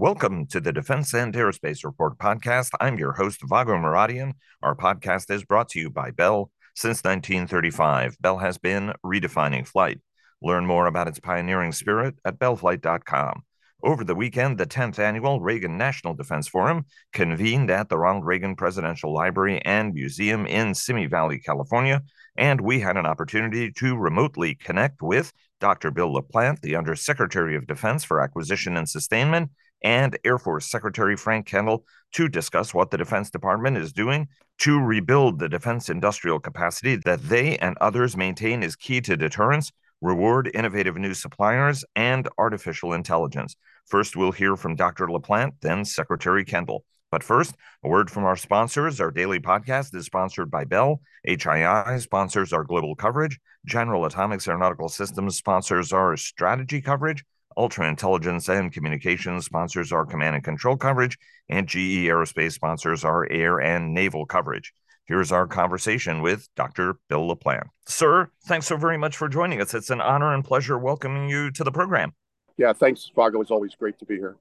Welcome to the Defense and Aerospace Report podcast. I'm your host, Vago Muradian. Our podcast is brought to you by Bell. Since 1935, Bell has been redefining flight. Learn more about its pioneering spirit at bellflight.com. Over the weekend, the 10th annual Reagan National Defense Forum convened at the Ronald Reagan Presidential Library and Museum in Simi Valley, California, and we had an opportunity to remotely connect with Dr. Bill LaPlante, the Undersecretary of Defense for Acquisition and Sustainment, and Air Force Secretary Frank Kendall to discuss what the Defense Department is doing to rebuild the defense industrial capacity that they and others maintain is key to deterrence, reward innovative new suppliers, and artificial intelligence. First, we'll hear from Dr. LaPlante, then Secretary Kendall. But first, a word from our sponsors. Our daily podcast is sponsored by Bell. HII sponsors our global coverage. General Atomics Aeronautical Systems sponsors our strategy coverage. Ultra Intelligence and Communications sponsors our command and control coverage. And GE Aerospace sponsors our air and naval coverage. Here's our conversation with Dr. Bill LaPlante. Sir, thanks so very much for joining us. It's an honor and pleasure welcoming you to the program. Yeah, thanks, Vago. It's always great to be here.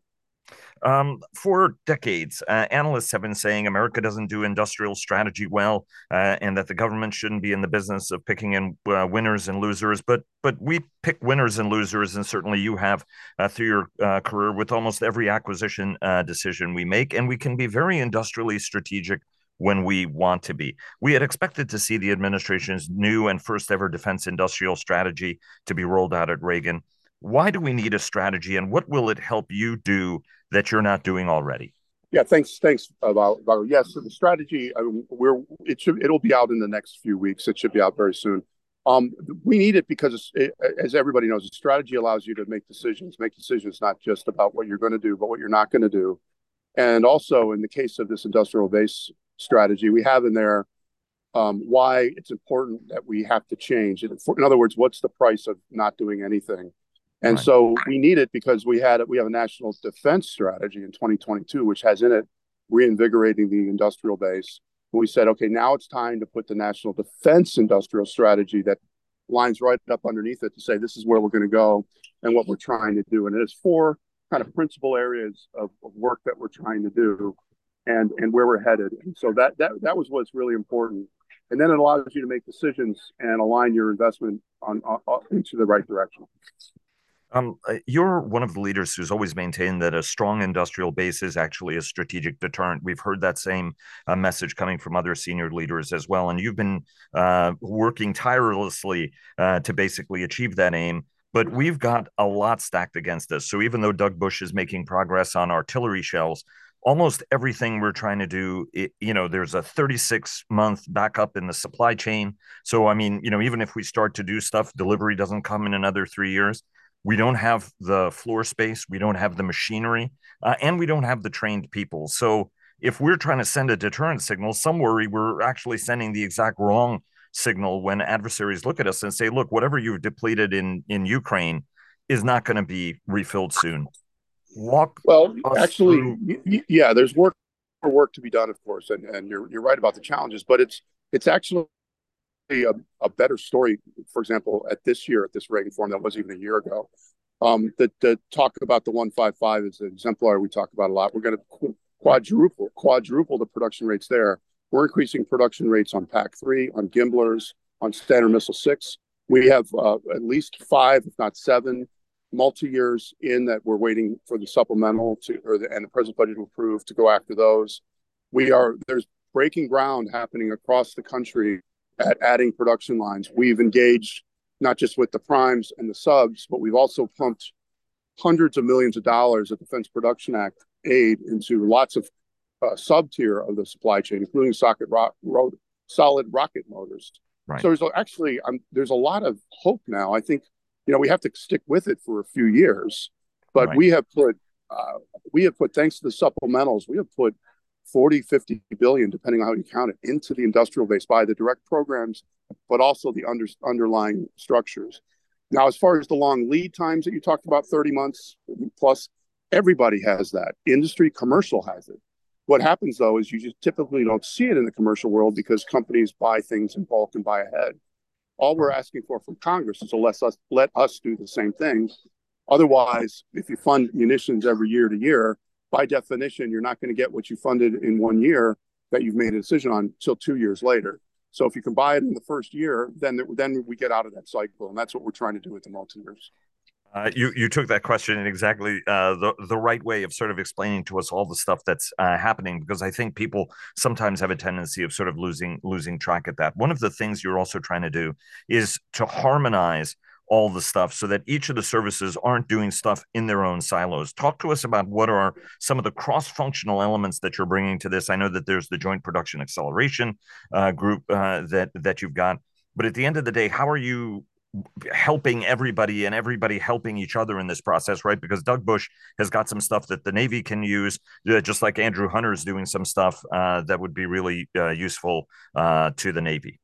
Um, for decades, uh, analysts have been saying America doesn't do industrial strategy well, uh, and that the government shouldn't be in the business of picking in uh, winners and losers. But but we pick winners and losers, and certainly you have uh, through your uh, career with almost every acquisition uh, decision we make, and we can be very industrially strategic when we want to be. We had expected to see the administration's new and first ever defense industrial strategy to be rolled out at Reagan. Why do we need a strategy, and what will it help you do that you're not doing already? Yeah, thanks, thanks, uh, Yes, so the strategy I mean, we're it should it'll be out in the next few weeks. It should be out very soon. Um, we need it because, it, as everybody knows, a strategy allows you to make decisions. Make decisions not just about what you're going to do, but what you're not going to do. And also, in the case of this industrial base strategy, we have in there um, why it's important that we have to change. In other words, what's the price of not doing anything? And right. so we need it because we had we have a national defense strategy in 2022, which has in it reinvigorating the industrial base. And we said, okay, now it's time to put the national defense industrial strategy that lines right up underneath it to say this is where we're going to go and what we're trying to do. And it is four kind of principal areas of, of work that we're trying to do and and where we're headed. And so that that that was what's really important. And then it allows you to make decisions and align your investment on, on into the right direction. Um, uh, you're one of the leaders who's always maintained that a strong industrial base is actually a strategic deterrent. We've heard that same uh, message coming from other senior leaders as well, and you've been uh, working tirelessly uh, to basically achieve that aim. But we've got a lot stacked against us. So even though Doug Bush is making progress on artillery shells, almost everything we're trying to do it, you know there's a 36 month backup in the supply chain so i mean you know even if we start to do stuff delivery doesn't come in another three years we don't have the floor space, we don't have the machinery, uh, and we don't have the trained people. So if we're trying to send a deterrent signal, some worry we're actually sending the exact wrong signal when adversaries look at us and say, look, whatever you've depleted in in Ukraine is not going to be refilled soon. Walk well, actually, through... yeah, there's work work to be done, of course, and, and you're you're right about the challenges, but it's it's actually a, a better story, for example, at this year at this Reagan Forum that was even a year ago. Um, the, the talk about the 155 is an exemplar we talk about a lot. We're going to quadruple quadruple the production rates there. We're increasing production rates on PAC-3, on GMLRS, on Standard Missile 6. We have uh, at least five, if not seven, multi-years in that we're waiting for the supplemental to, or the, and the present budget to approve to go after those. We are, there's breaking ground happening across the country at adding production lines. We've engaged not just with the primes and the subs, but we've also pumped hundreds of millions of dollars of Defense Production Act aid into lots of uh, sub tier of the supply chain, including socket rock, road, solid rocket motors. Right. So there's actually um, there's a lot of hope now. I think you know we have to stick with it for a few years, but right. we have put uh, we have put thanks to the supplementals we have put 40, 50 billion, depending on how you count it, into the industrial base by the direct programs, but also the under, underlying structures. Now, as far as the long lead times that you talked about, 30 months plus, everybody has that. Industry, commercial has it. What happens though is you just typically don't see it in the commercial world because companies buy things in bulk and buy ahead. All we're asking for from Congress is to let us let us do the same thing. Otherwise, if you fund munitions every year to year, by definition, you're not going to get what you funded in one year that you've made a decision on until two years later. So if you can buy it in the first year, then then we get out of that cycle, and that's what we're trying to do with the multi-years. Uh, you you took that question in exactly uh, the the right way of sort of explaining to us all the stuff that's uh, happening because I think people sometimes have a tendency of sort of losing losing track at that. One of the things you're also trying to do is to harmonize all the stuff so that each of the services aren't doing stuff in their own silos. Talk to us about what are some of the cross functional elements that you're bringing to this. I know that there's the Joint Production Acceleration uh, group uh, that that you've got, but at the end of the day, how are you helping everybody and everybody helping each other in this process, right? Because Doug Bush has got some stuff that the Navy can use, uh, just like Andrew Hunter is doing some stuff uh, that would be really uh, useful uh, to the Navy.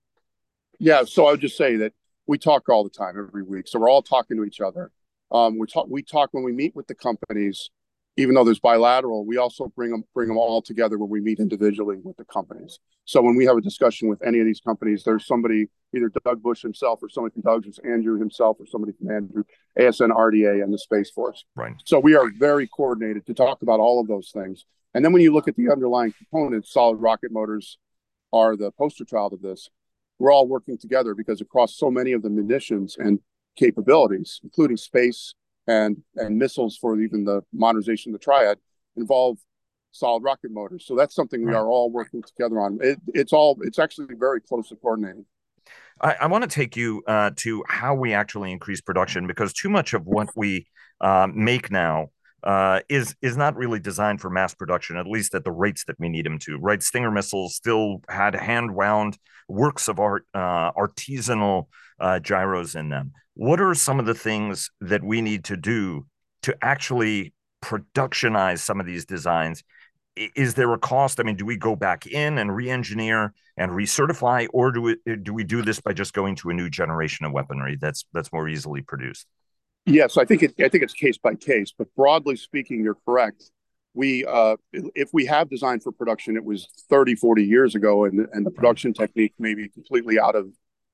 Yeah, so I would just say that we talk all the time every week, so we're all talking to each other. Um, we talk we talk when we meet with the companies even though there's bilateral, we also bring them bring them all together when we meet individually with the companies. So when we have a discussion with any of these companies, there's somebody, either Doug Bush himself or somebody from Doug's, Andrew himself or somebody from Andrew, ASN, RDA, and the Space Force. Right. So we are very coordinated to talk about all of those things. And then when you look at the underlying components, solid rocket motors are the poster child of this. We're all working together because across so many of the munitions and capabilities, including space, and and missiles for even the modernization of the triad involve solid rocket motors. So that's something we are all working together on. It, it's all it's actually very closely coordinated. I, I want to take you uh, to how we actually increase production because too much of what we uh, make now uh, is is not really designed for mass production, at least at the rates that we need them to. Right, Stinger missiles still had hand wound works of art, uh, artisanal uh, gyros in them. What are some of the things that we need to do to actually productionize some of these designs? Is there a cost? I mean, do we go back in and re-engineer and recertify, or do we do we do this by just going to a new generation of weaponry that's that's more easily produced? Yes, I think it, I think it's case by case, but broadly speaking, you're correct. We, uh, if we have designed for production, it was 30, 40 years ago, and and the production technique may be completely out of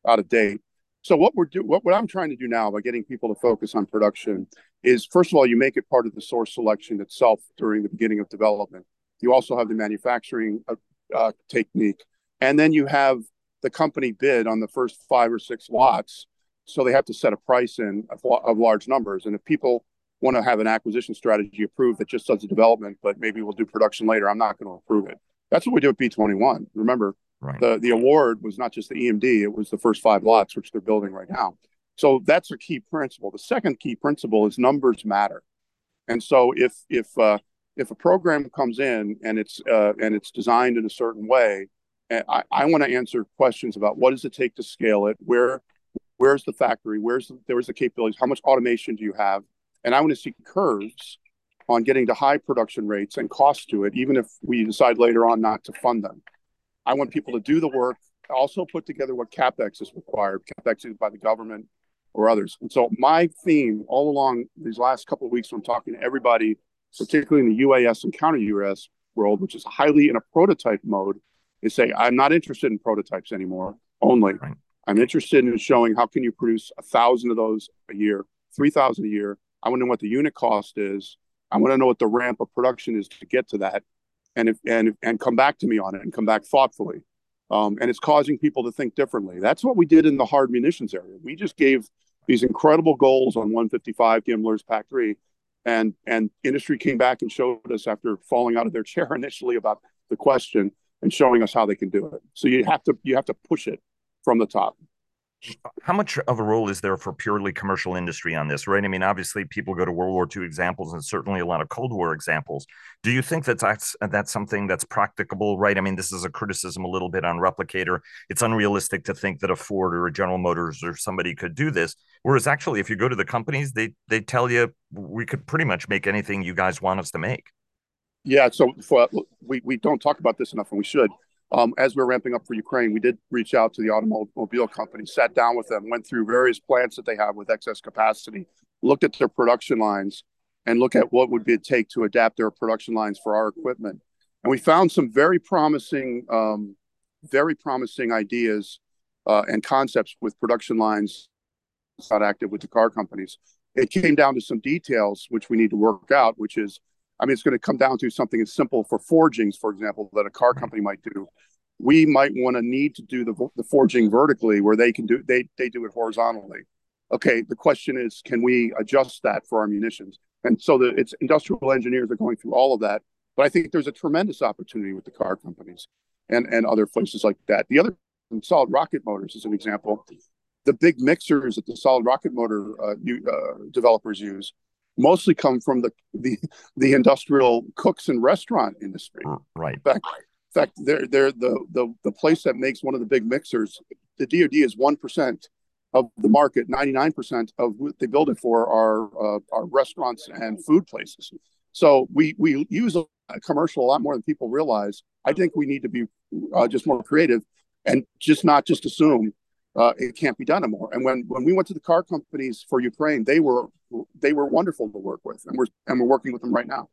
out of date. So what we're do what, what I'm trying to do now by getting people to focus on production is first of all, you make it part of the source selection itself during the beginning of development. You also have the manufacturing uh, uh technique, and then you have the company bid on the first five or six lots so they have to set a price in of, of large numbers. And if people want to have an acquisition strategy approved that just does the development, but maybe we'll do production later, I'm not going to approve it. That's what we do at B21. Remember, right. the, the award was not just the EMD, it was the first five lots, which they're building right now. So that's a key principle. The second key principle is numbers matter. And so if if uh, if a program comes in and it's uh, and it's designed in a certain way, I, I want to answer questions about what does it take to scale it, where Where's the factory? Where's the, the capabilities? How much automation do you have? And I want to see curves on getting to high production rates and cost to it, even if we decide later on not to fund them. I want people to do the work, also put together what capex is required, capex is by the government or others. And so my theme all along these last couple of weeks, when I'm talking to everybody, particularly in the UAS and counter UAS world, which is highly in a prototype mode, is say I'm not interested in prototypes anymore only. Right. I'm interested in showing how can you produce a thousand of those a year, three thousand a year. I want to know what the unit cost is. I want to know what the ramp of production is to get to that, and if and and come back to me on it and come back thoughtfully. Um, and it's causing people to think differently. That's what we did in the hard munitions area. We just gave these incredible goals on 155 GMLRS PAC-3, and and industry came back and showed us after falling out of their chair initially about the question and showing us how they can do it. So you have to you have to push it from the top. How much of a role is there for purely commercial industry on this, right? I mean, obviously, people go to World War II examples and certainly a lot of Cold War examples. Do you think that that's that's something that's practicable, right? I mean, this is a criticism a little bit on Replicator. It's unrealistic to think that a Ford or a General Motors or somebody could do this. Whereas, actually, if you go to the companies, they they tell you we could pretty much make anything you guys want us to make. Yeah, so for, we we don't talk about this enough, and we should. Um, as we are ramping up for Ukraine, we did reach out to the automobile company, sat down with them, went through various plants that they have with excess capacity, looked at their production lines, and look at what would it take to adapt their production lines for our equipment. And we found some very promising, um, very promising ideas uh, and concepts with production lines not active with the car companies. It came down to some details which we need to work out, which is I mean, it's going to come down to something as simple for forgings, for example, that a car company might do. We might want to need to do the, the forging vertically where they can do they they do it horizontally. Okay, the question is, can we adjust that for our munitions? And so the, it's industrial engineers are going through all of that. But I think there's a tremendous opportunity with the car companies and and other places like that. The other solid rocket motors is an example. The big mixers that the solid rocket motor uh, you, uh, developers use mostly come from the, the the industrial cooks and restaurant industry. Right. In fact, in fact, they're, they're the, the the place that makes one of the big mixers. The DoD is one percent of the market. Ninety nine percent of what they build it for are uh, are restaurants and food places. So we we use a commercial a lot more than people realize. I think we need to be uh, just more creative and just not just assume uh, it can't be done anymore. And when when we went to the car companies for Ukraine, they were they were wonderful to work with, and we're and we're working with them right now.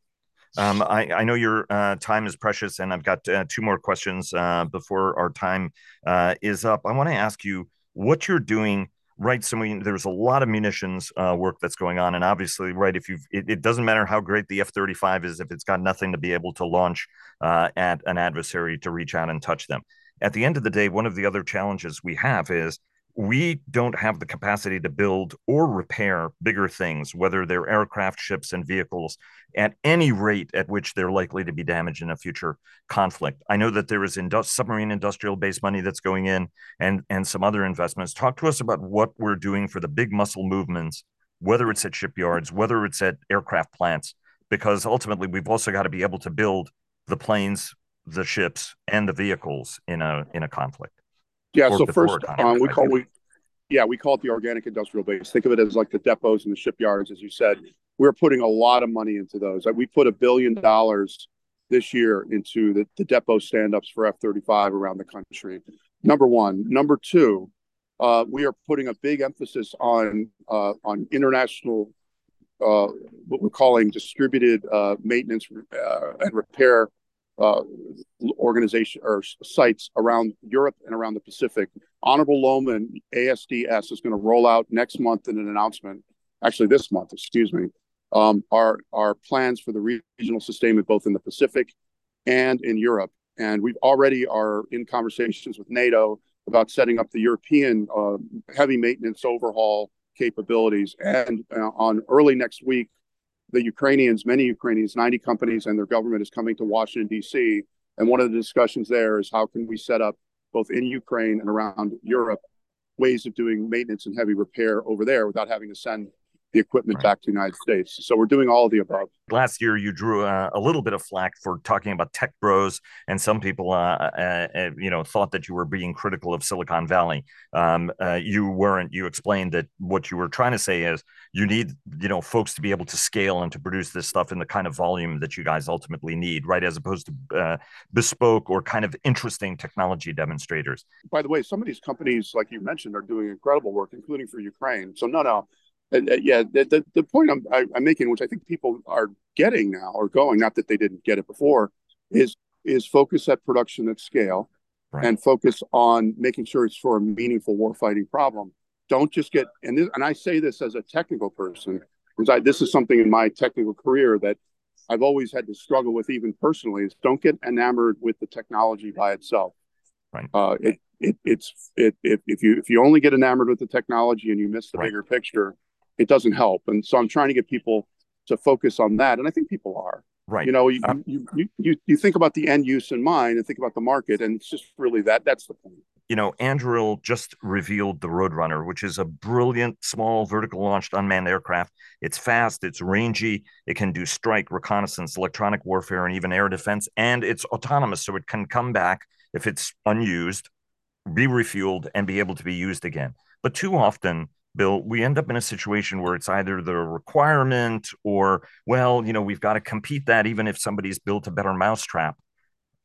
Um, I, I, know your uh, time is precious, and I've got uh, two more questions uh, before our time uh, is up. I want to ask you what you're doing. Right, so we, there's a lot of munitions uh, work that's going on, and obviously, right, if you it, it, doesn't matter how great the F-35 is if it's got nothing to be able to launch uh, at an adversary to reach out and touch them. At the end of the day, one of the other challenges we have is we don't have the capacity to build or repair bigger things, whether they're aircraft, ships, and vehicles, at any rate at which they're likely to be damaged in a future conflict. I know that there is indu- submarine industrial base money that's going in and, and some other investments. Talk to us about what we're doing for the big muscle movements, whether it's at shipyards, whether it's at aircraft plants, because ultimately we've also got to be able to build the planes, the ships, and the vehicles in a in a conflict. Yeah. So first, um, we call we, yeah, we call it the organic industrial base. Think of it as like the depots and the shipyards, as you said. We're putting a lot of money into those. We put a billion dollars this year into the, the depot stand-ups for F-35 around the country. Number one. Number two, uh, we are putting a big emphasis on uh, on international, uh, what we're calling distributed uh, maintenance uh, and repair uh, organization or sites around Europe and around the Pacific. Honorable Lowman ASDS is going to roll out next month in an announcement, actually this month, excuse me, um, our our plans for the regional sustainment both in the Pacific and in Europe. And we've already are in conversations with NATO about setting up the European uh, heavy maintenance overhaul capabilities. And uh, on early next week, the Ukrainians, many Ukrainians, 90 companies and their government is coming to Washington, D.C. And one of the discussions there is how can we set up both in Ukraine and around Europe ways of doing maintenance and heavy repair over there without having to send the equipment right. back to the United States. So we're doing all of the above. Last year, you drew uh, a little bit of flack for talking about tech bros, and some people, uh, uh, uh you know, thought that you were being critical of Silicon Valley. Um, uh, you weren't. You explained that what you were trying to say is you need, you know, folks to be able to scale and to produce this stuff in the kind of volume that you guys ultimately need, right? As opposed to uh, bespoke or kind of interesting technology demonstrators. By the way, some of these companies, like you mentioned, are doing incredible work, including for Ukraine. So no, no and, uh, yeah, the, the, the point I'm, I, am i am making, which I think people are getting now or going, not that they didn't get it before, is is focus at production at scale right. and focus on making sure it's for a meaningful warfighting problem. Don't just get and this, and I say this as a technical person because I, this is something in my technical career that I've always had to struggle with, even personally. Is don't get enamored with the technology by itself. Right. Uh, it, it it's it, it if you if you only get enamored with the technology and you miss the right. bigger picture, it doesn't help. And so I'm trying to get people to focus on that, and I think people are. Right. You know, you, um, you, you, you, you think about the end use in mind and think about the market, and it's just really that. That's the point. You know, Anduril just revealed the Roadrunner, which is a brilliant, small, vertical launched unmanned aircraft. It's fast, it's rangy, it can do strike, reconnaissance, electronic warfare, and even air defense. And it's autonomous, so it can come back if it's unused, be refueled, and be able to be used again. But too often, Bill, we end up in a situation where it's either the requirement or, well, you know, we've got to compete that even if somebody's built a better mousetrap.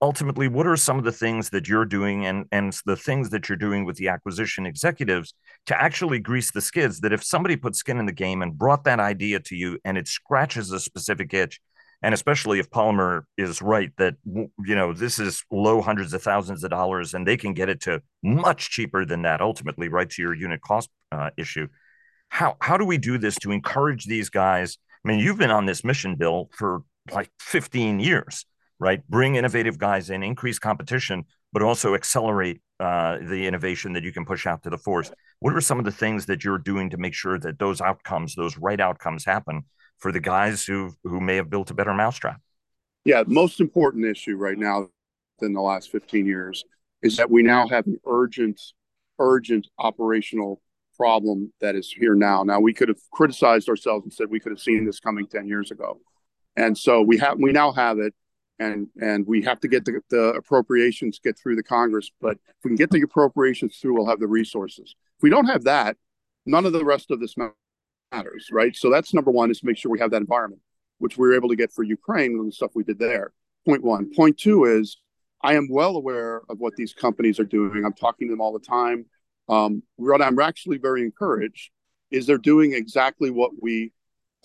Ultimately, what are some of the things that you're doing and, and the things that you're doing with the acquisition executives to actually grease the skids that if somebody put skin in the game and brought that idea to you and it scratches a specific itch, and especially if Palmer is right that you know this is low hundreds of thousands of dollars and they can get it to much cheaper than that ultimately right to your unit cost uh, issue how how do we do this to encourage these guys i mean you've been on this mission bill for like 15 years, right? Bring innovative guys in, increase competition, but also accelerate uh, the innovation that you can push out to the force. What are some of the things that you're doing to make sure that those outcomes, those right outcomes, happen for the guys who who may have built a better mousetrap? Yeah, most important issue right now in the last 15 years is that we now have an urgent, urgent operational problem that is here now. Now we could have criticized ourselves and said we could have seen this coming 10 years ago. And so we have we now have it and and we have to get the, the appropriations get through the Congress. But if we can get the appropriations through, we'll have the resources. If we don't have that, none of the rest of this matters, right? So that's number one is to make sure we have that environment, which we were able to get for Ukraine and the stuff we did there. Point one. Point two is I am well aware of what these companies are doing. I'm talking to them all the time. Um, what I'm actually very encouraged is they're doing exactly what we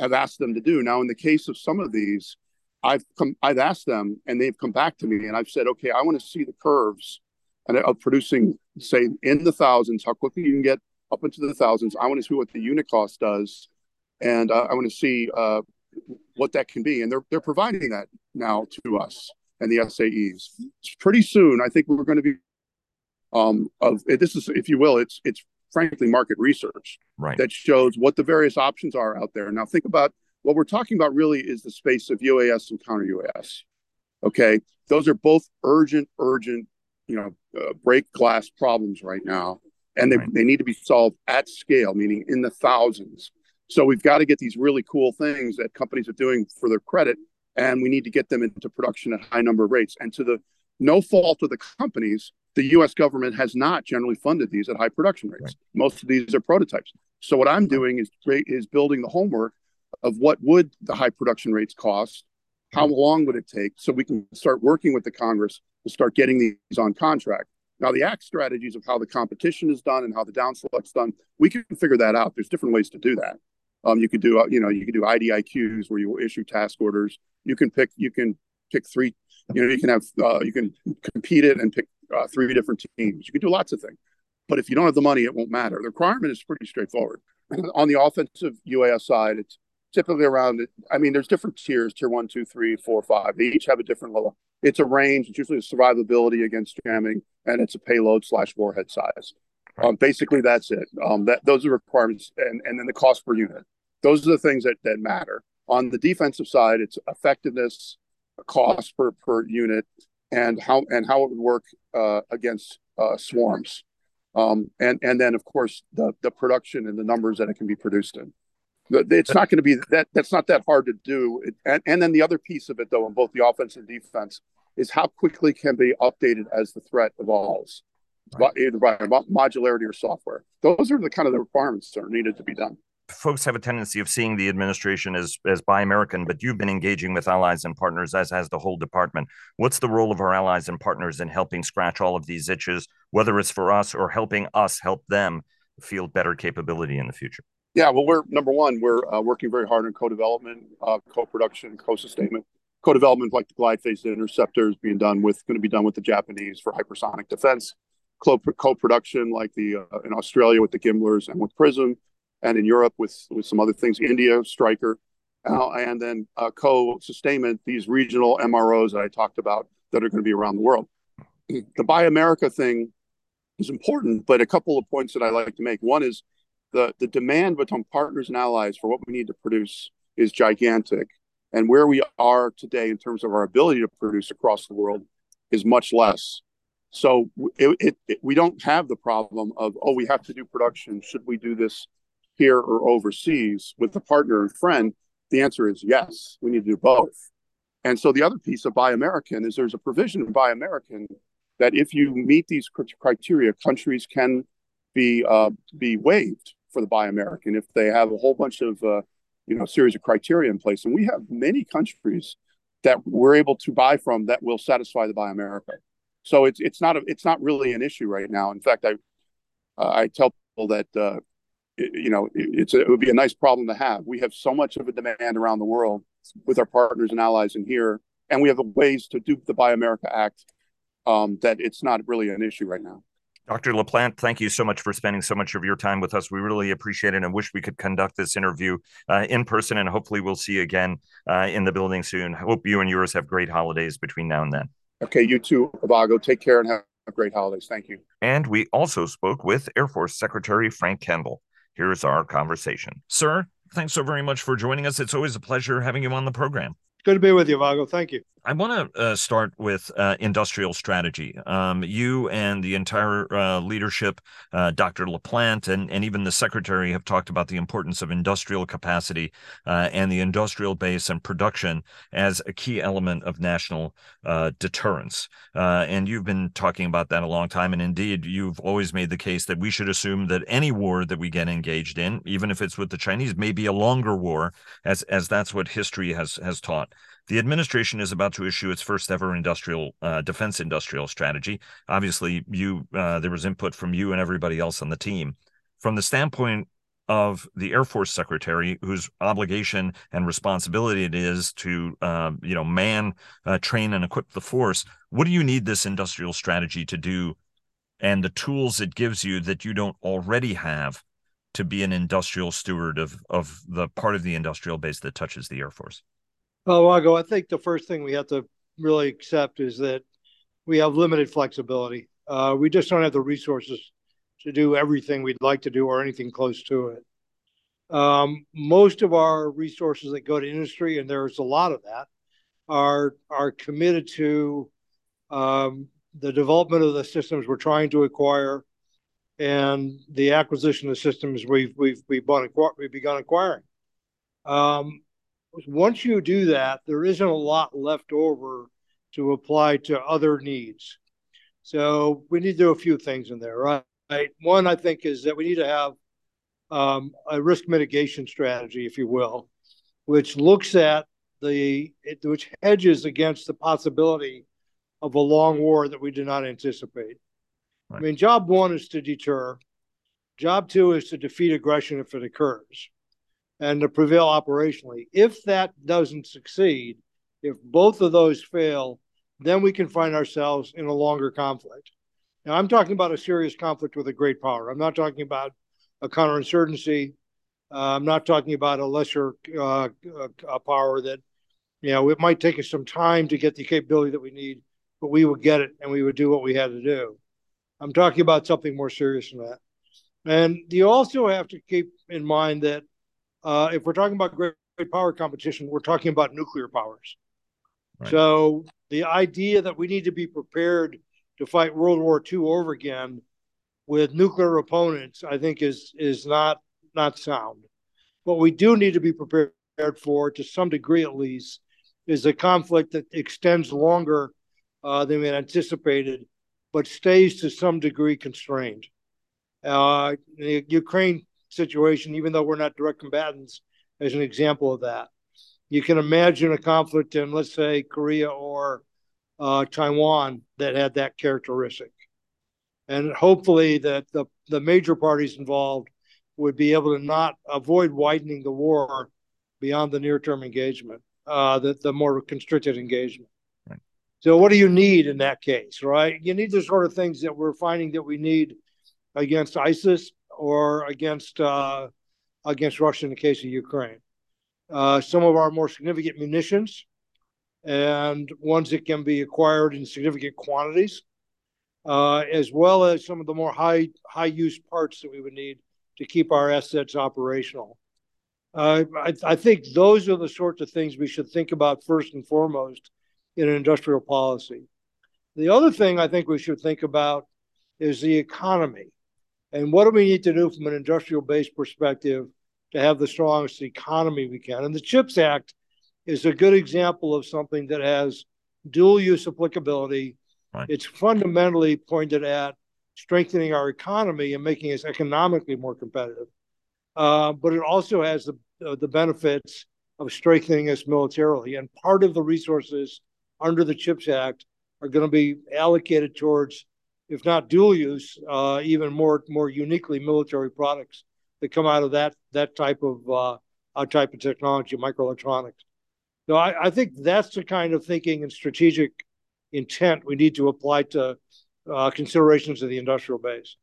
have asked them to do. Now, in the case of some of these, I've come, I've asked them, and they've come back to me, and I've said, okay, I want to see the curves and of producing, say, in the thousands, how quickly you can get up into the thousands. I want to see what the unit cost does, and uh, I want to see uh, what that can be. And they're they're providing that now to us and the SAEs. Pretty soon, I think we're going to be um, of this is, if you will, it's it's frankly market research right. that shows what the various options are out there. Now, think about what we're talking about. Really, is the space of UAS and counter UAS. Okay, those are both urgent, urgent, you know, uh, break glass problems right now, and they right. they need to be solved at scale, meaning in the thousands. So we've got to get these really cool things that companies are doing for their credit, and we need to get them into production at high number of rates. And to the no fault of the companies, the U.S. government has not generally funded these at high production rates. Right. Most of these are prototypes. So what I'm doing is is building the homework of what would the high production rates cost, how long would it take, so we can start working with the Congress to start getting these on contract. Now, the act strategies of how the competition is done and how the down select's done, we can figure that out. There's different ways to do that. Um, you could do, uh, you know, you could do IDIQs where you will issue task orders. You can pick, you can pick three, you know, you can have, uh, you can compete it and pick uh, three different teams. You can do lots of things. But if you don't have the money, it won't matter. The requirement is pretty straightforward. On the offensive UAS side, it's typically around, I mean, there's different tiers tier one, two, three, four, five. They each have a different level. It's a range. It's usually a survivability against jamming, and it's a payload slash warhead size. Um, basically, that's it. Um, that those are requirements, and and then the cost per unit. Those are the things that that matter. On the defensive side, it's effectiveness, cost per per unit, and how and how it would work uh, against uh, swarms, um, and and then of course the the production and the numbers that it can be produced in. It's not going to be that. That's not that hard to do. And and then the other piece of it, though, in both the offense and defense, is how quickly can be updated as the threat evolves, right. either by modularity or software. Those are the kind of the requirements that are needed to be done folks have a tendency of seeing the administration as as buy American, but you've been engaging with allies and partners, as has the whole department. What's the role of our allies and partners in helping scratch all of these itches, whether it's for us or helping us help them field better capability in the future? Yeah, well, we're number one. We're uh, working very hard on co-development, uh, co-production, co-sustainment. Co-development, like the glide phase interceptor, is being done with going to be done with the Japanese for hypersonic defense. Co-production, like the uh, in Australia with the GMLRS and with PrSM and in Europe with with some other things, India, Stryker, uh, and then uh, co-sustainment, these regional MROs that I talked about that are going to be around the world. The Buy America thing is important, but a couple of points that I like to make. One is the the demand between partners and allies for what we need to produce is gigantic, and where we are today in terms of our ability to produce across the world is much less. So it, it, it, we don't have the problem of oh we have to do production. Should we do this here or overseas with a partner and friend? The answer is yes, we need to do both. And so the other piece of Buy American is there's a provision in Buy American that if you meet these criteria, countries can be uh, be waived for the Buy American if they have a whole bunch of uh, you know series of criteria in place. And we have many countries that we're able to buy from that will satisfy the Buy America. So it's it's not a, it's not really an issue right now. In fact, I uh, I tell people that uh, you know, it's a, it would be a nice problem to have. We have so much of a demand around the world with our partners and allies in here, and we have the ways to do the Buy America Act um, that it's not really an issue right now. Dr. LaPlante, thank you so much for spending so much of your time with us. We really appreciate it and wish we could conduct this interview uh, in person, and hopefully we'll see you again uh, in the building soon. I hope you and yours have great holidays between now and then. Okay, you too, Vago. Take care and have great holidays. Thank you. And we also spoke with Air Force Secretary Frank Kendall. Here's our conversation. Sir, thanks so very much for joining us. It's always a pleasure having you on the program. Good to be with you, Vago. Thank you. I want to uh, start with uh, industrial strategy. Um, you and the entire uh, leadership, uh, Dr. LaPlante, and, and even the secretary have talked about the importance of industrial capacity uh, and the industrial base and production as a key element of national uh, deterrence. and you've been talking about that a long time. And indeed, you've always made the case that we should assume that any war that we get engaged in, even if it's with the Chinese, may be a longer war, as as that's what history has has taught. The administration is about to issue its first ever industrial uh, defense industrial strategy. Obviously, you uh, there was input from you and everybody else on the team. From the standpoint of the Air Force Secretary, whose obligation and responsibility it is to, uh, you know, man, uh, train, and equip the force. What do you need this industrial strategy to do, and the tools it gives you that you don't already have to be an industrial steward of of the part of the industrial base that touches the Air Force? Well, Vago, I think the first thing we have to really accept is that we have limited flexibility. Uh, we just don't have the resources to do everything we'd like to do or anything close to it. Um, most of our resources that go to industry, and there's a lot of that, are are committed to um, the development of the systems we're trying to acquire and the acquisition of systems we've we've we've, bought, we've begun acquiring. Um, once you do that, there isn't a lot left over to apply to other needs. So we need to do a few things in there, right? One, I think, is that we need to have um, a risk mitigation strategy, if you will, which looks at the which hedges against the possibility of a long war that we do not anticipate. Right. I mean, job one is to deter. Job two is to defeat aggression if it occurs and to prevail operationally. If that doesn't succeed, if both of those fail, then we can find ourselves in a longer conflict. Now, I'm talking about a serious conflict with a great power. I'm not talking about a counterinsurgency. Uh, I'm not talking about a lesser uh, a power that, you know, it might take us some time to get the capability that we need, but we would get it and we would do what we had to do. I'm talking about something more serious than that. And you also have to keep in mind that uh, if we're talking about great, great power competition, we're talking about nuclear powers. Right. So the idea that we need to be prepared to fight World War II over again with nuclear opponents, I think is is not not sound. What we do need to be prepared for, to some degree at least, is a conflict that extends longer uh, than we anticipated, but stays to some degree constrained. Uh, Ukraine situation, even though we're not direct combatants, as an example of that. You can imagine a conflict in, let's say, Korea or uh, Taiwan that had that characteristic. And hopefully that the, the major parties involved would be able to not avoid widening the war beyond the near-term engagement, uh, the, the more constricted engagement. Right. So what do you need in that case, right? You need the sort of things that we're finding that we need against ISIS, or against uh, against Russia in the case of Ukraine. Uh, some of our more significant munitions and ones that can be acquired in significant quantities, uh, as well as some of the more high high use parts that we would need to keep our assets operational. Uh, I, I, think those are the sorts of things we should think about first and foremost in an industrial policy. The other thing I think we should think about is the economy. And what do we need to do from an industrial based perspective to have the strongest economy we can? And the CHIPS Act is a good example of something that has dual use applicability. Right. It's fundamentally pointed at strengthening our economy and making us economically more competitive. Uh, but it also has the, uh, the benefits of strengthening us militarily. And part of the resources under the CHIPS Act are going to be allocated towards if not dual use, uh, even more more uniquely military products that come out of that that type of uh, type of technology, microelectronics. So I, I, think that's the kind of thinking and strategic intent we need to apply to uh, considerations of the industrial base.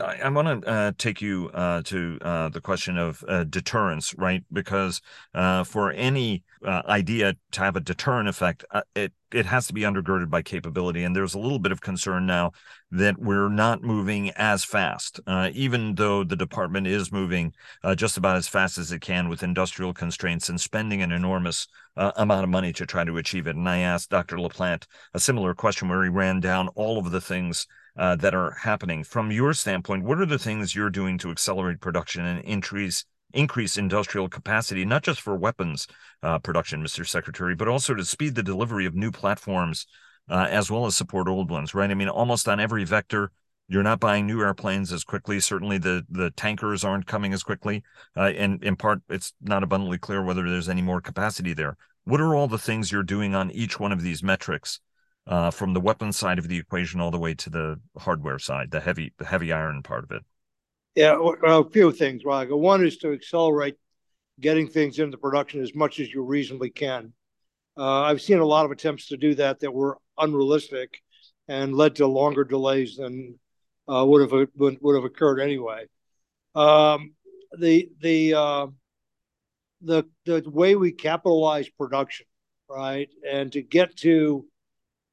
I, want to uh, take you uh, to uh, the question of uh, deterrence, right? Because uh, for any uh, idea to have a deterrent effect, it it has to be undergirded by capability. And there's a little bit of concern now that we're not moving as fast, even though the department is moving just about as fast as it can with industrial constraints and spending an enormous amount of money to try to achieve it. And I asked Dr. LaPlante a similar question where he ran down all of the things uh, that are happening. From your standpoint, what are the things you're doing to accelerate production and increase increase industrial capacity, not just for weapons uh, production, Mr. Secretary, but also to speed the delivery of new platforms uh, as well as support old ones, right? I mean, almost on every vector, you're not buying new airplanes as quickly. Certainly, the the tankers aren't coming as quickly, uh, and in part, it's not abundantly clear whether there's any more capacity there. What are all the things you're doing on each one of these metrics uh, from the weapons side of the equation all the way to the hardware side, the heavy the heavy iron part of it? Yeah, well, a few things, Roger. One is to accelerate getting things into production as much as you reasonably can. Uh, I've seen a lot of attempts to do that that were unrealistic and led to longer delays than uh, would have would have occurred anyway. Um, the the uh, the the way we capitalize production, right, and to get to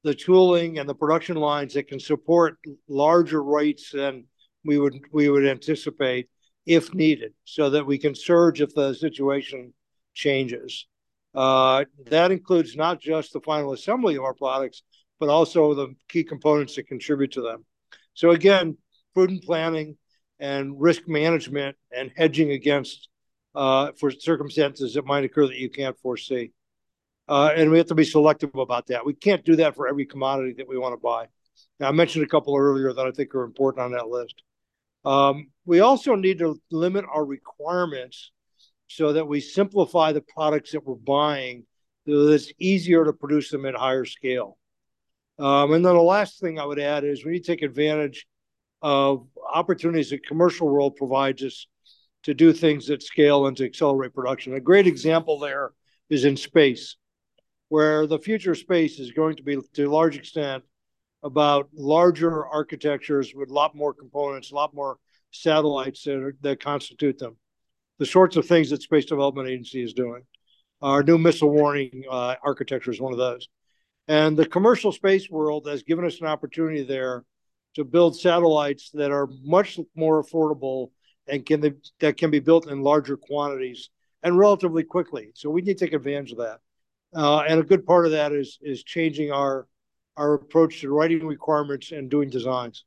the tooling and the production lines that can support larger rates than we would we would anticipate if needed, so that we can surge if the situation changes. Uh, that includes not just the final assembly of our products, but also the key components that contribute to them. So again, prudent planning and risk management and hedging against uh, for circumstances that might occur that you can't foresee. Uh, and we have to be selective about that. We can't do that for every commodity that we want to buy. Now, I mentioned a couple earlier that I think are important on that list. Um, we also need to limit our requirements so that we simplify the products that we're buying so that it's easier to produce them at higher scale. Um, and then the last thing I would add is we need to take advantage of opportunities that commercial world provides us to do things at scale and to accelerate production. A great example there is in space where the future space is going to be to a large extent about larger architectures with a lot more components, a lot more satellites that, are, that constitute them. The sorts of things that Space Development Agency is doing. Our new missile warning uh, architecture is one of those. And the commercial space world has given us an opportunity there to build satellites that are much more affordable and can that can be built in larger quantities and relatively quickly. So we need to take advantage of that. Uh, and a good part of that is is changing our our approach to writing requirements and doing designs.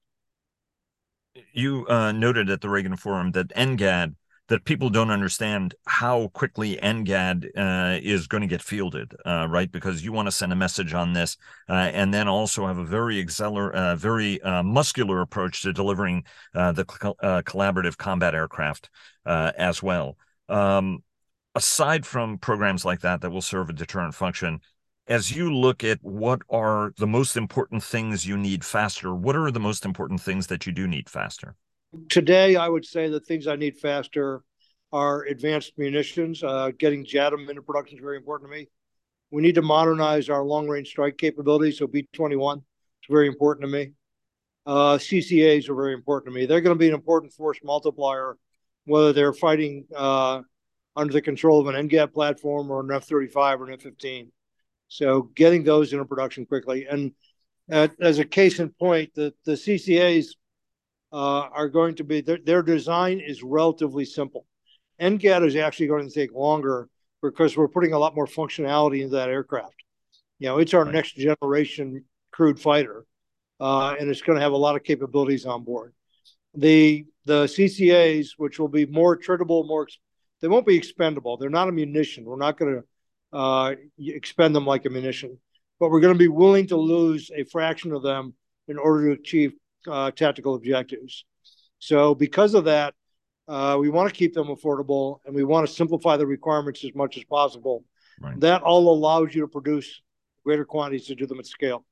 You uh, noted at the Reagan Forum that NGAD that people don't understand how quickly NGAD uh, is going to get fielded, uh, right? Because you want to send a message on this, uh, and then also have a very acceler- uh, very uh, muscular approach to delivering uh, the collaborative combat aircraft as well. Um, aside from programs like that that will serve a deterrent function, as you look at what are the most important things you need faster, what are the most important things that you do need faster? Today, I would say the things I need faster are advanced munitions. Uh, getting JATM into production is very important to me. We need to modernize our long range strike capability. So B 21 is very important to me. Uh, CCAs are very important to me. They're going to be an important force multiplier, whether they're fighting uh, under the control of an NGAD platform or an F-35 or an F-15. So getting those into production quickly. And uh, as a case in point, the, the CCAs uh, are going to be, their, their design is relatively simple. NGAD is actually going to take longer because we're putting a lot more functionality into that aircraft. You know, it's our right. next generation crewed fighter, uh, and it's going to have a lot of capabilities on board. The the CCAs, which will be more attritable, more they won't be expendable. They're not a munition. We're not going to uh, expend them like a munition, but we're going to be willing to lose a fraction of them in order to achieve uh, tactical objectives. So, because of that, uh, we want to keep them affordable and we want to simplify the requirements as much as possible. Right. That all allows you to produce greater quantities to do them at scale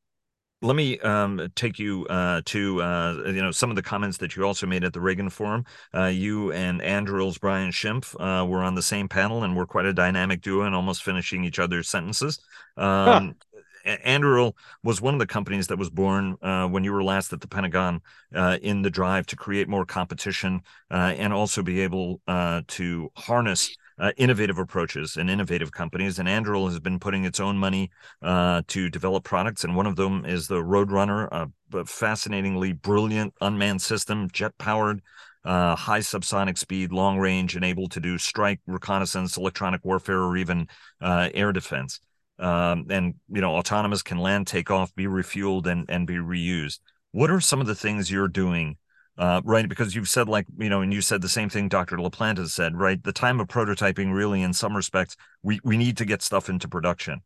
let me um, take you uh, to uh, you know some of the comments that you also made at the Reagan Forum. Uh, you and Anduril's Brian Schimpf uh, were on the same panel, and we're quite a dynamic duo, and almost finishing each other's sentences. Um, Anduril was one of the companies that was born uh, when you were last at the Pentagon uh, in the drive to create more competition uh, and also be able uh, to harness uh, innovative approaches and innovative companies. And Anduril has been putting its own money uh, to develop products. And one of them is the Roadrunner, a, fascinatingly brilliant unmanned system, jet powered. Uh, high subsonic speed, long range, and able to do strike, reconnaissance, electronic warfare, or even uh, air defense. Um, and you know, autonomous can land, take off, be refueled, and and be reused. What are some of the things you're doing uh, right? Because you've said like you know, and you said the same thing Dr. LaPlante said, right? The time of prototyping, really, in some respects, we we need to get stuff into production.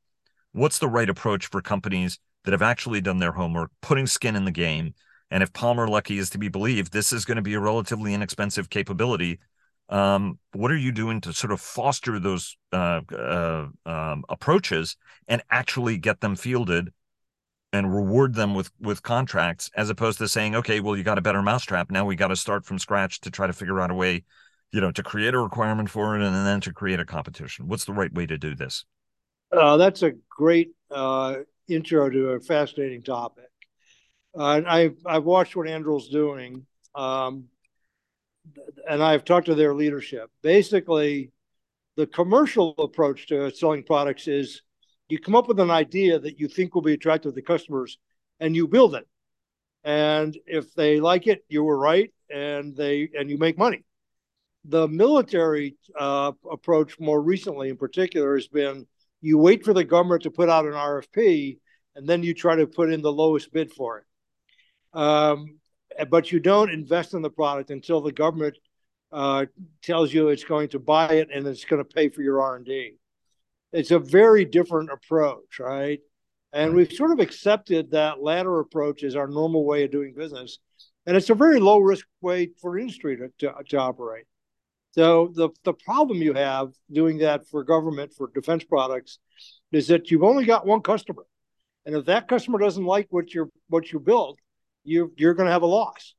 What's the right approach for companies that have actually done their homework, putting skin in the game? And if Palmer Luckey is to be believed, this is going to be a relatively inexpensive capability. Um, what are you doing to sort of foster those uh, uh, um, approaches and actually get them fielded and reward them with with contracts as opposed to saying okay well you got a better mousetrap. Now we got to start from scratch to try to figure out a way you know to create a requirement for it and then to create a competition. What's the right way to do this? Uh, that's a great uh, intro to a fascinating topic. Uh, I've, I've watched what Anduril's doing um, and I've talked to their leadership. Basically the commercial approach to selling products is you come up with an idea that you think will be attractive to customers and you build it. And if they like it you were right and they and you make money. The military uh, approach more recently in particular has been you wait for the government to put out an rfp and then you try to put in the lowest bid for it. Um, but you don't invest in the product until the government uh, tells you it's going to buy it and it's going to pay for your r&d it's a very different approach, right? And we've sort of accepted that latter approach as our normal way of doing business. And it's a very low risk way for industry to, to, to operate. So the, the problem you have doing that for government, for defense products, is that you've only got one customer. And if that customer doesn't like what you're what you built, you you're going to have a loss.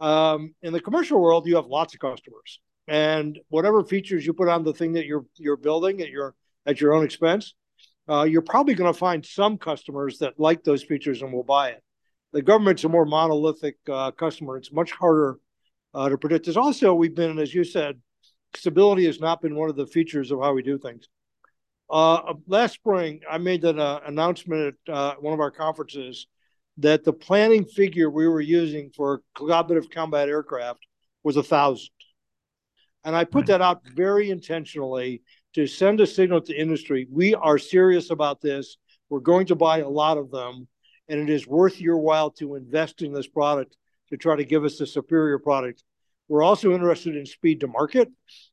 Um, in the commercial world, you have lots of customers, and whatever features you put on the thing that you're you're building at your at your own expense, uh, you're probably going to find some customers that like those features and will buy it. The government's a more monolithic uh, customer. It's much harder uh, to predict. There's also, we've been, as you said, stability has not been one of the features of how we do things. Uh, last spring, I made an uh, announcement at uh, one of our conferences that the planning figure we were using for collaborative combat aircraft was a thousand. And I put that out very intentionally to send a signal to industry we are serious about this. We're going to buy a lot of them, and it is worth your while to invest in this product to try to give us a superior product. We're also interested in speed to market.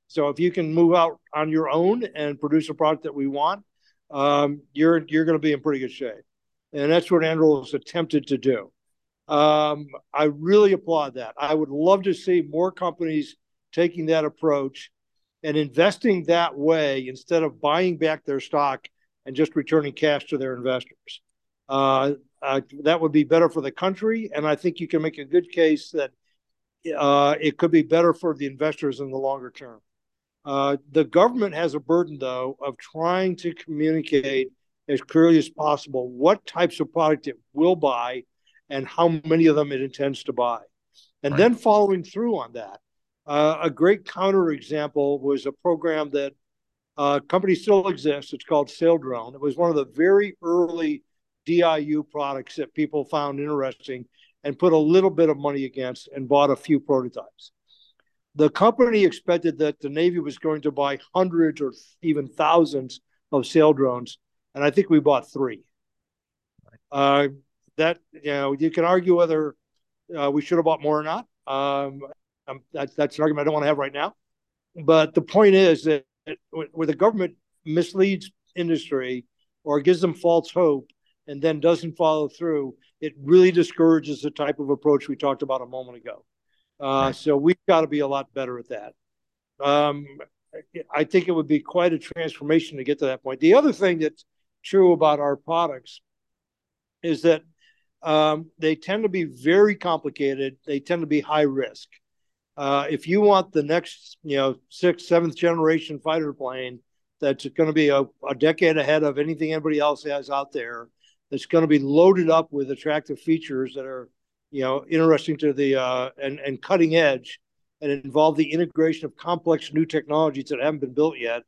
So if you can move out on your own and produce a product that we want, um, you're you're going to be in pretty good shape. And that's what Anduril has attempted to do. Um, I really applaud that. I would love to see more companies taking that approach and investing that way instead of buying back their stock and just returning cash to their investors. Uh, uh, that would be better for the country, and I think you can make a good case that uh, it could be better for the investors in the longer term. Uh, the government has a burden, though, of trying to communicate as clearly as possible what types of product it will buy and how many of them it intends to buy, and right. then following through on that. Uh, a great counterexample was a program that uh, company still exists. It's called Saildrone. It was one of the very early DIU products that people found interesting and put a little bit of money against and bought a few prototypes. The company expected that the Navy was going to buy hundreds or even thousands of Saildrones, and I think we bought three. Uh, that you know, you can argue whether uh, we should have bought more or not. Um, um, that's that's an argument I don't want to have right now. But the point is that where the government misleads industry or gives them false hope and then doesn't follow through, it really discourages the type of approach we talked about a moment ago. Uh, so we've got to be a lot better at that. Um, I think it would be quite a transformation to get to that point. The other thing that's true about our products is that um, they tend to be very complicated. They tend to be high risk. Uh, if you want the next, you know, sixth, seventh generation fighter plane that's going to be a, a, decade ahead of anything anybody else has out there, that's going to be loaded up with attractive features that are, you know, interesting to the uh, and and cutting edge, and involve the integration of complex new technologies that haven't been built yet.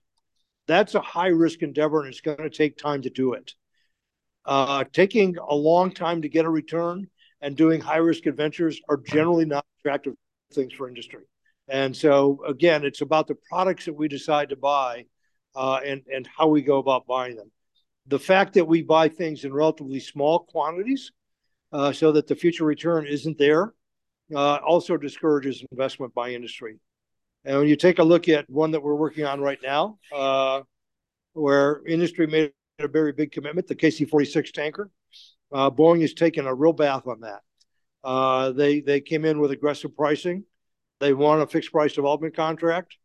That's a high risk endeavor, and it's going to take time to do it. Uh, taking a long time to get a return and doing high risk adventures are generally not attractive things for industry. And so again, it's about the products that we decide to buy uh, and and how we go about buying them. The fact that we buy things in relatively small quantities, uh, so that the future return isn't there, uh, also discourages investment by industry. And when you take a look at one that we're working on right now, uh, where industry made a very big commitment, the KC-46 tanker, uh, Boeing has taken a real bath on that. Uh, they they came in with aggressive pricing. They want a fixed price development contract.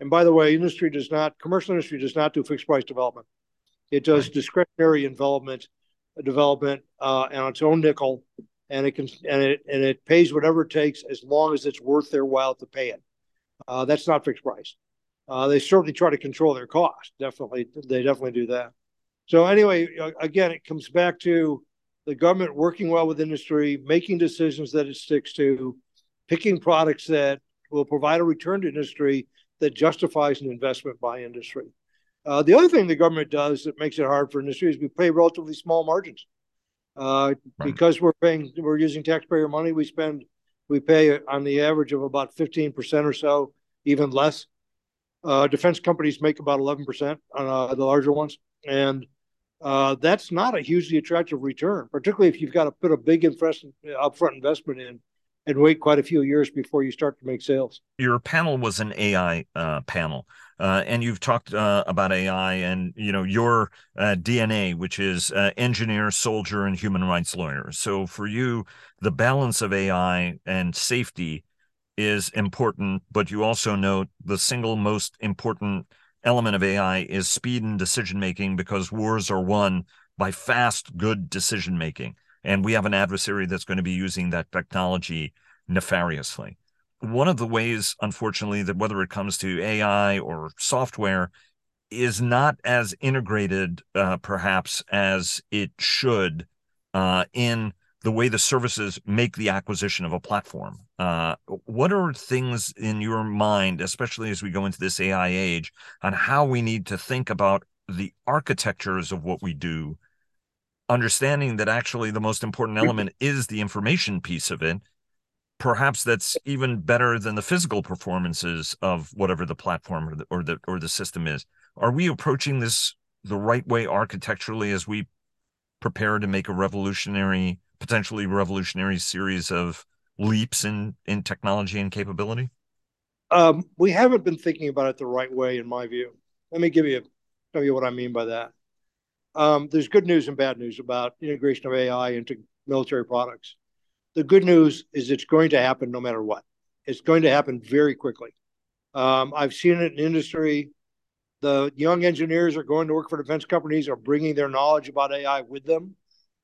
And by the way, industry does not, commercial industry does not do fixed price development. It does right. discretionary development, development uh, on its own nickel, and it can and it and it pays whatever it takes as long as it's worth their while to pay it. Uh, that's not fixed price. Uh, they certainly try to control their cost. Definitely, they definitely do that. So anyway, again, it comes back to the government working well with industry, making decisions that it sticks to, picking products that will provide a return to industry that justifies an investment by industry. Uh, the other thing the government does that makes it hard for industry is we pay relatively small margins. Uh, right. Because we're paying, we're using taxpayer money. We spend, we pay on the average of about fifteen percent or so, even less. Uh, defense companies make about eleven percent on uh, the larger ones, and uh, that's not a hugely attractive return, particularly if you've got to put a big upfront investment in and wait quite a few years before you start to make sales. Your panel was an AI uh, panel, uh, and you've talked uh, about AI and you know your uh, DNA, which is uh, engineer, soldier, and human rights lawyer. So for you, the balance of AI and safety is important, but you also note the single most important element of AI is speed and decision making because wars are won by fast, good decision making and we have an adversary that's going to be using that technology nefariously. One of the ways, unfortunately, that whether it comes to AI or software is not as integrated, uh, perhaps, as it should uh, in the way the services make the acquisition of a platform. Uh, what are things in your mind, especially as we go into this AI age, on how we need to think about the architectures of what we do understanding that actually the most important element is the information piece of it perhaps that's even better than the physical performances of whatever the platform or the or the, or the system is are we approaching this the right way architecturally as we prepare to make a revolutionary potentially revolutionary series of leaps in in technology and capability um, we haven't been thinking about it the right way in my view let me give you tell you what i mean by that um, there's good news and bad news about integration of AI into military products. The good news is it's going to happen no matter what. It's going to happen very quickly. Um, I've seen it in industry. The young engineers are going to work for defense companies are bringing their knowledge about AI with them.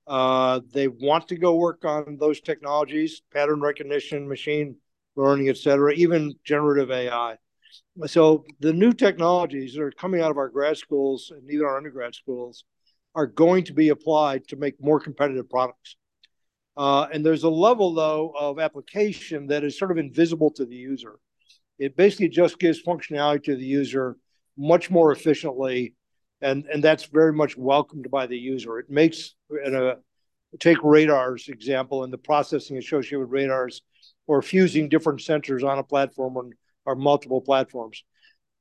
Uh, they want to go work on those technologies, pattern recognition, machine learning, et cetera, even generative AI. So the new technologies that are coming out of our grad schools and even our undergrad schools are going to be applied to make more competitive products. Uh, and there's a level, though, of application that is sort of invisible to the user. It basically just gives functionality to the user much more efficiently, and, and that's very much welcomed by the user. It makes, in a, uh, take radars example, and the processing associated with radars, or fusing different sensors on a platform or, or multiple platforms.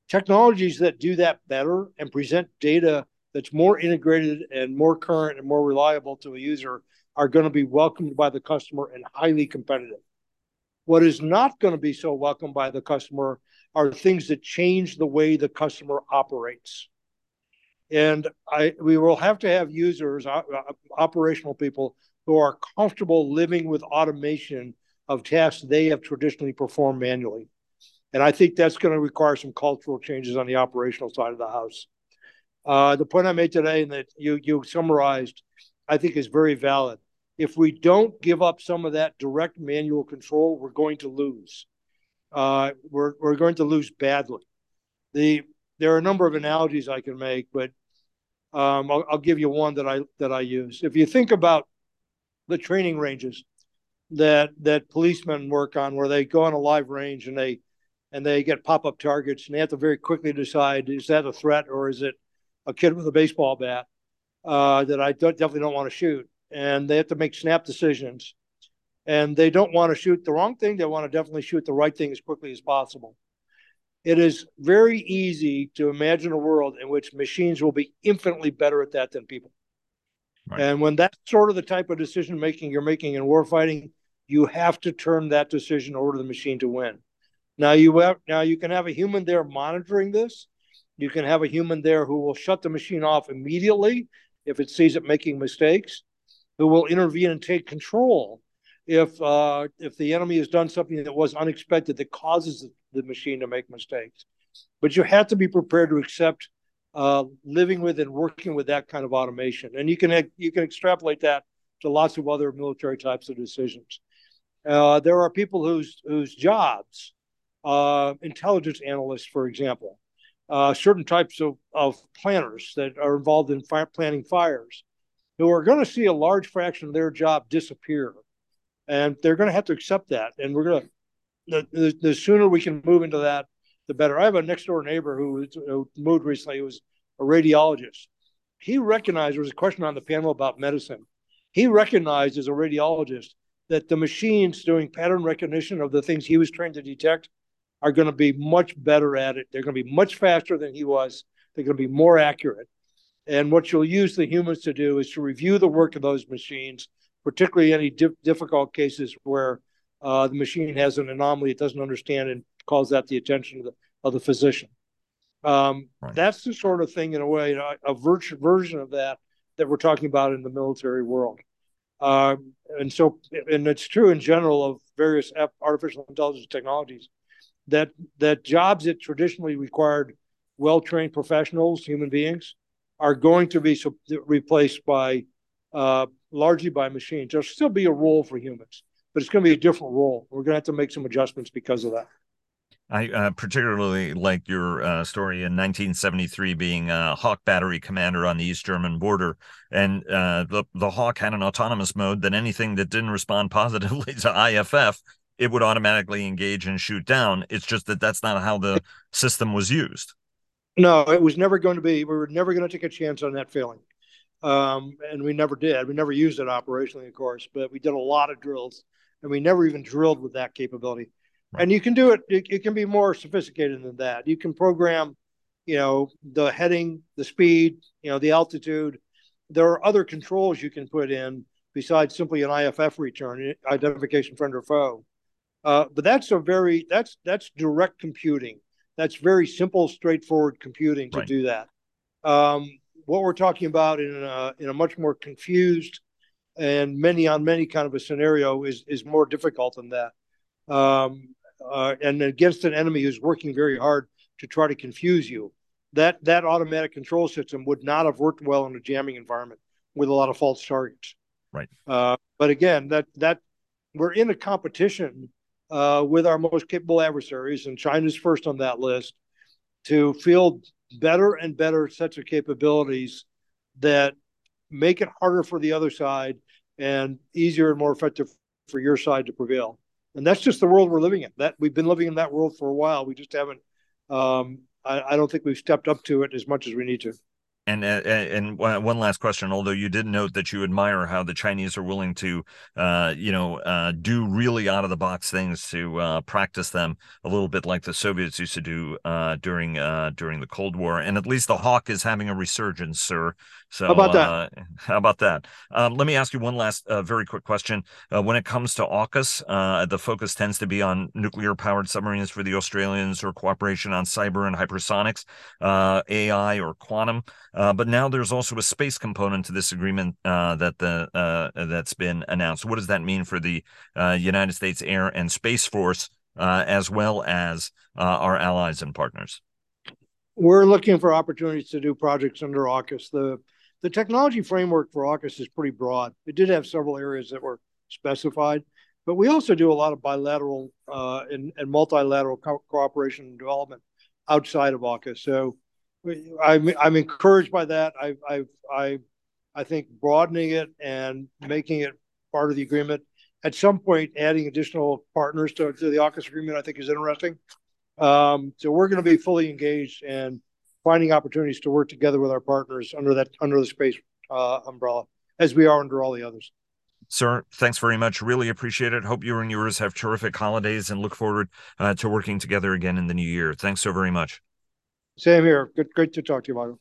Technologies that do that better and present data that's more integrated and more current and more reliable to a user are going to be welcomed by the customer and highly competitive. What is not going to be so welcomed by the customer are things that change the way the customer operates. And I, we will have to have users, operational people, who are comfortable living with automation of tasks they have traditionally performed manually. And I think that's going to require some cultural changes on the operational side of the house. Uh, the point I made today and that you you summarized, I think, is very valid. If we don't give up some of that direct manual control, we're going to lose. Uh, we're we're going to lose badly. The there are a number of analogies I can make, but Um, I'll, I'll, give you one that I that I use. If you think about the training ranges that that policemen work on, where they go on a live range and they and they get pop up targets, and they have to very quickly decide is that a threat or is it a kid with a baseball bat uh, that I don't, definitely don't want to shoot, and they have to make snap decisions, and they don't want to shoot the wrong thing. They want to definitely shoot the right thing as quickly as possible. It is very easy to imagine a world in which machines will be infinitely better at that than people. Right. And when that's sort of the type of decision making you're making in warfighting, you have to turn that decision over to the machine to win. Now you have now you can have a human there monitoring this. You can have a human there who will shut the machine off immediately if it sees it making mistakes, who will intervene and take control if uh, if the enemy has done something that was unexpected that causes the machine to make mistakes. But you have to be prepared to accept uh, living with and working with that kind of automation, and you can you can extrapolate that to lots of other military types of decisions. Uh, there are people whose whose jobs, uh, intelligence analysts, for example, uh, certain types of, of planners that are involved in fire, planning fires, who are going to see a large fraction of their job disappear, and they're going to have to accept that. And we're going to the, the, the sooner we can move into that, the better. I have a next door neighbor who, who moved recently. He was a radiologist. He recognized there was a question on the panel about medicine. He recognized as a radiologist that the machines doing pattern recognition of the things he was trained to detect are going to be much better at it. They're going to be much faster than he was. They're going to be more accurate. And what you'll use the humans to do is to review the work of those machines, particularly any di- difficult cases where uh, the machine has an anomaly it doesn't understand and calls that the attention of the, of the physician. Um, right. That's the sort of thing, in a way, a, a virtual version of that that we're talking about in the military world. Uh, and so, and it's true in general of various artificial intelligence technologies that that jobs that traditionally required well-trained professionals, human beings, are going to be replaced by uh, largely by machines. There'll still be a role for humans, but it's going to be a different role. We're going to have to make some adjustments because of that. I uh, particularly like your uh, story in 1973 being a Hawk battery commander on the East German border, and uh, the the Hawk had an autonomous mode that anything that didn't respond positively to IFF, it would automatically engage and shoot down. It's just that that's not how the system was used. No, it was never going to be. We were never going to take a chance on that failing, um, and we never did. We never used it operationally, of course, but we did a lot of drills, and we never even drilled with that capability. And you can do it, it, it can be more sophisticated than that. You can program you know the heading the speed you know the altitude. There are other controls you can put in besides simply an iff return identification friend or foe. Uh, but that's a very that's that's direct computing. That's very simple straightforward computing to right. do that. Um, what we're talking about in a, in a much more confused and many on many kind of a scenario is is more difficult than that um, uh, and against an enemy who's working very hard to try to confuse you. That that automatic control system would not have worked well in a jamming environment with a lot of false targets. Right. Uh, but again, that that we're in a competition uh, with our most capable adversaries, and China's first on that list to field better and better sets of capabilities that make it harder for the other side and easier and more effective for your side to prevail and that's just the world we're living in. That we've been living in that world for a while. We just haven't. Um, I, I don't think we've stepped up to it as much as we need to. And uh, and one last question. Although you did note that you admire how the Chinese are willing to, uh, you know, uh, do really out of the box things to uh, practice them a little bit like the Soviets used to do uh, during uh, during the Cold War. And at least the Hawk is having a resurgence, sir. So how about that? Uh, how about that? Um, let me ask you one last uh, very quick question. Uh, when it comes to AUKUS, uh, the focus tends to be on nuclear powered submarines for the Australians or cooperation on cyber and hypersonics, uh, AI or quantum. Uh, but now there's also a space component to this agreement uh, that the uh, that's been announced. What does that mean for the uh, United States Air and Space Force, as well as our allies and partners? We're looking for opportunities to do projects under AUKUS. The the technology framework for AUKUS is pretty broad. It did have several areas that were specified, but we also do a lot of bilateral uh, and, and, multilateral co- cooperation and development outside of AUKUS. So I'm I'm encouraged by that. I I I I think broadening it and making it part of the agreement at some point, adding additional partners to, to the AUKUS agreement, I think is interesting. Um, so we're going to be fully engaged and finding opportunities to work together with our partners under that under the space uh, umbrella, as we are under all the others. Sir, thanks very much. Really appreciate it. Hope you and yours have terrific holidays and look forward uh, to working together again in the new year. Thanks so very much. Same here. Good, great to talk to you, Michael.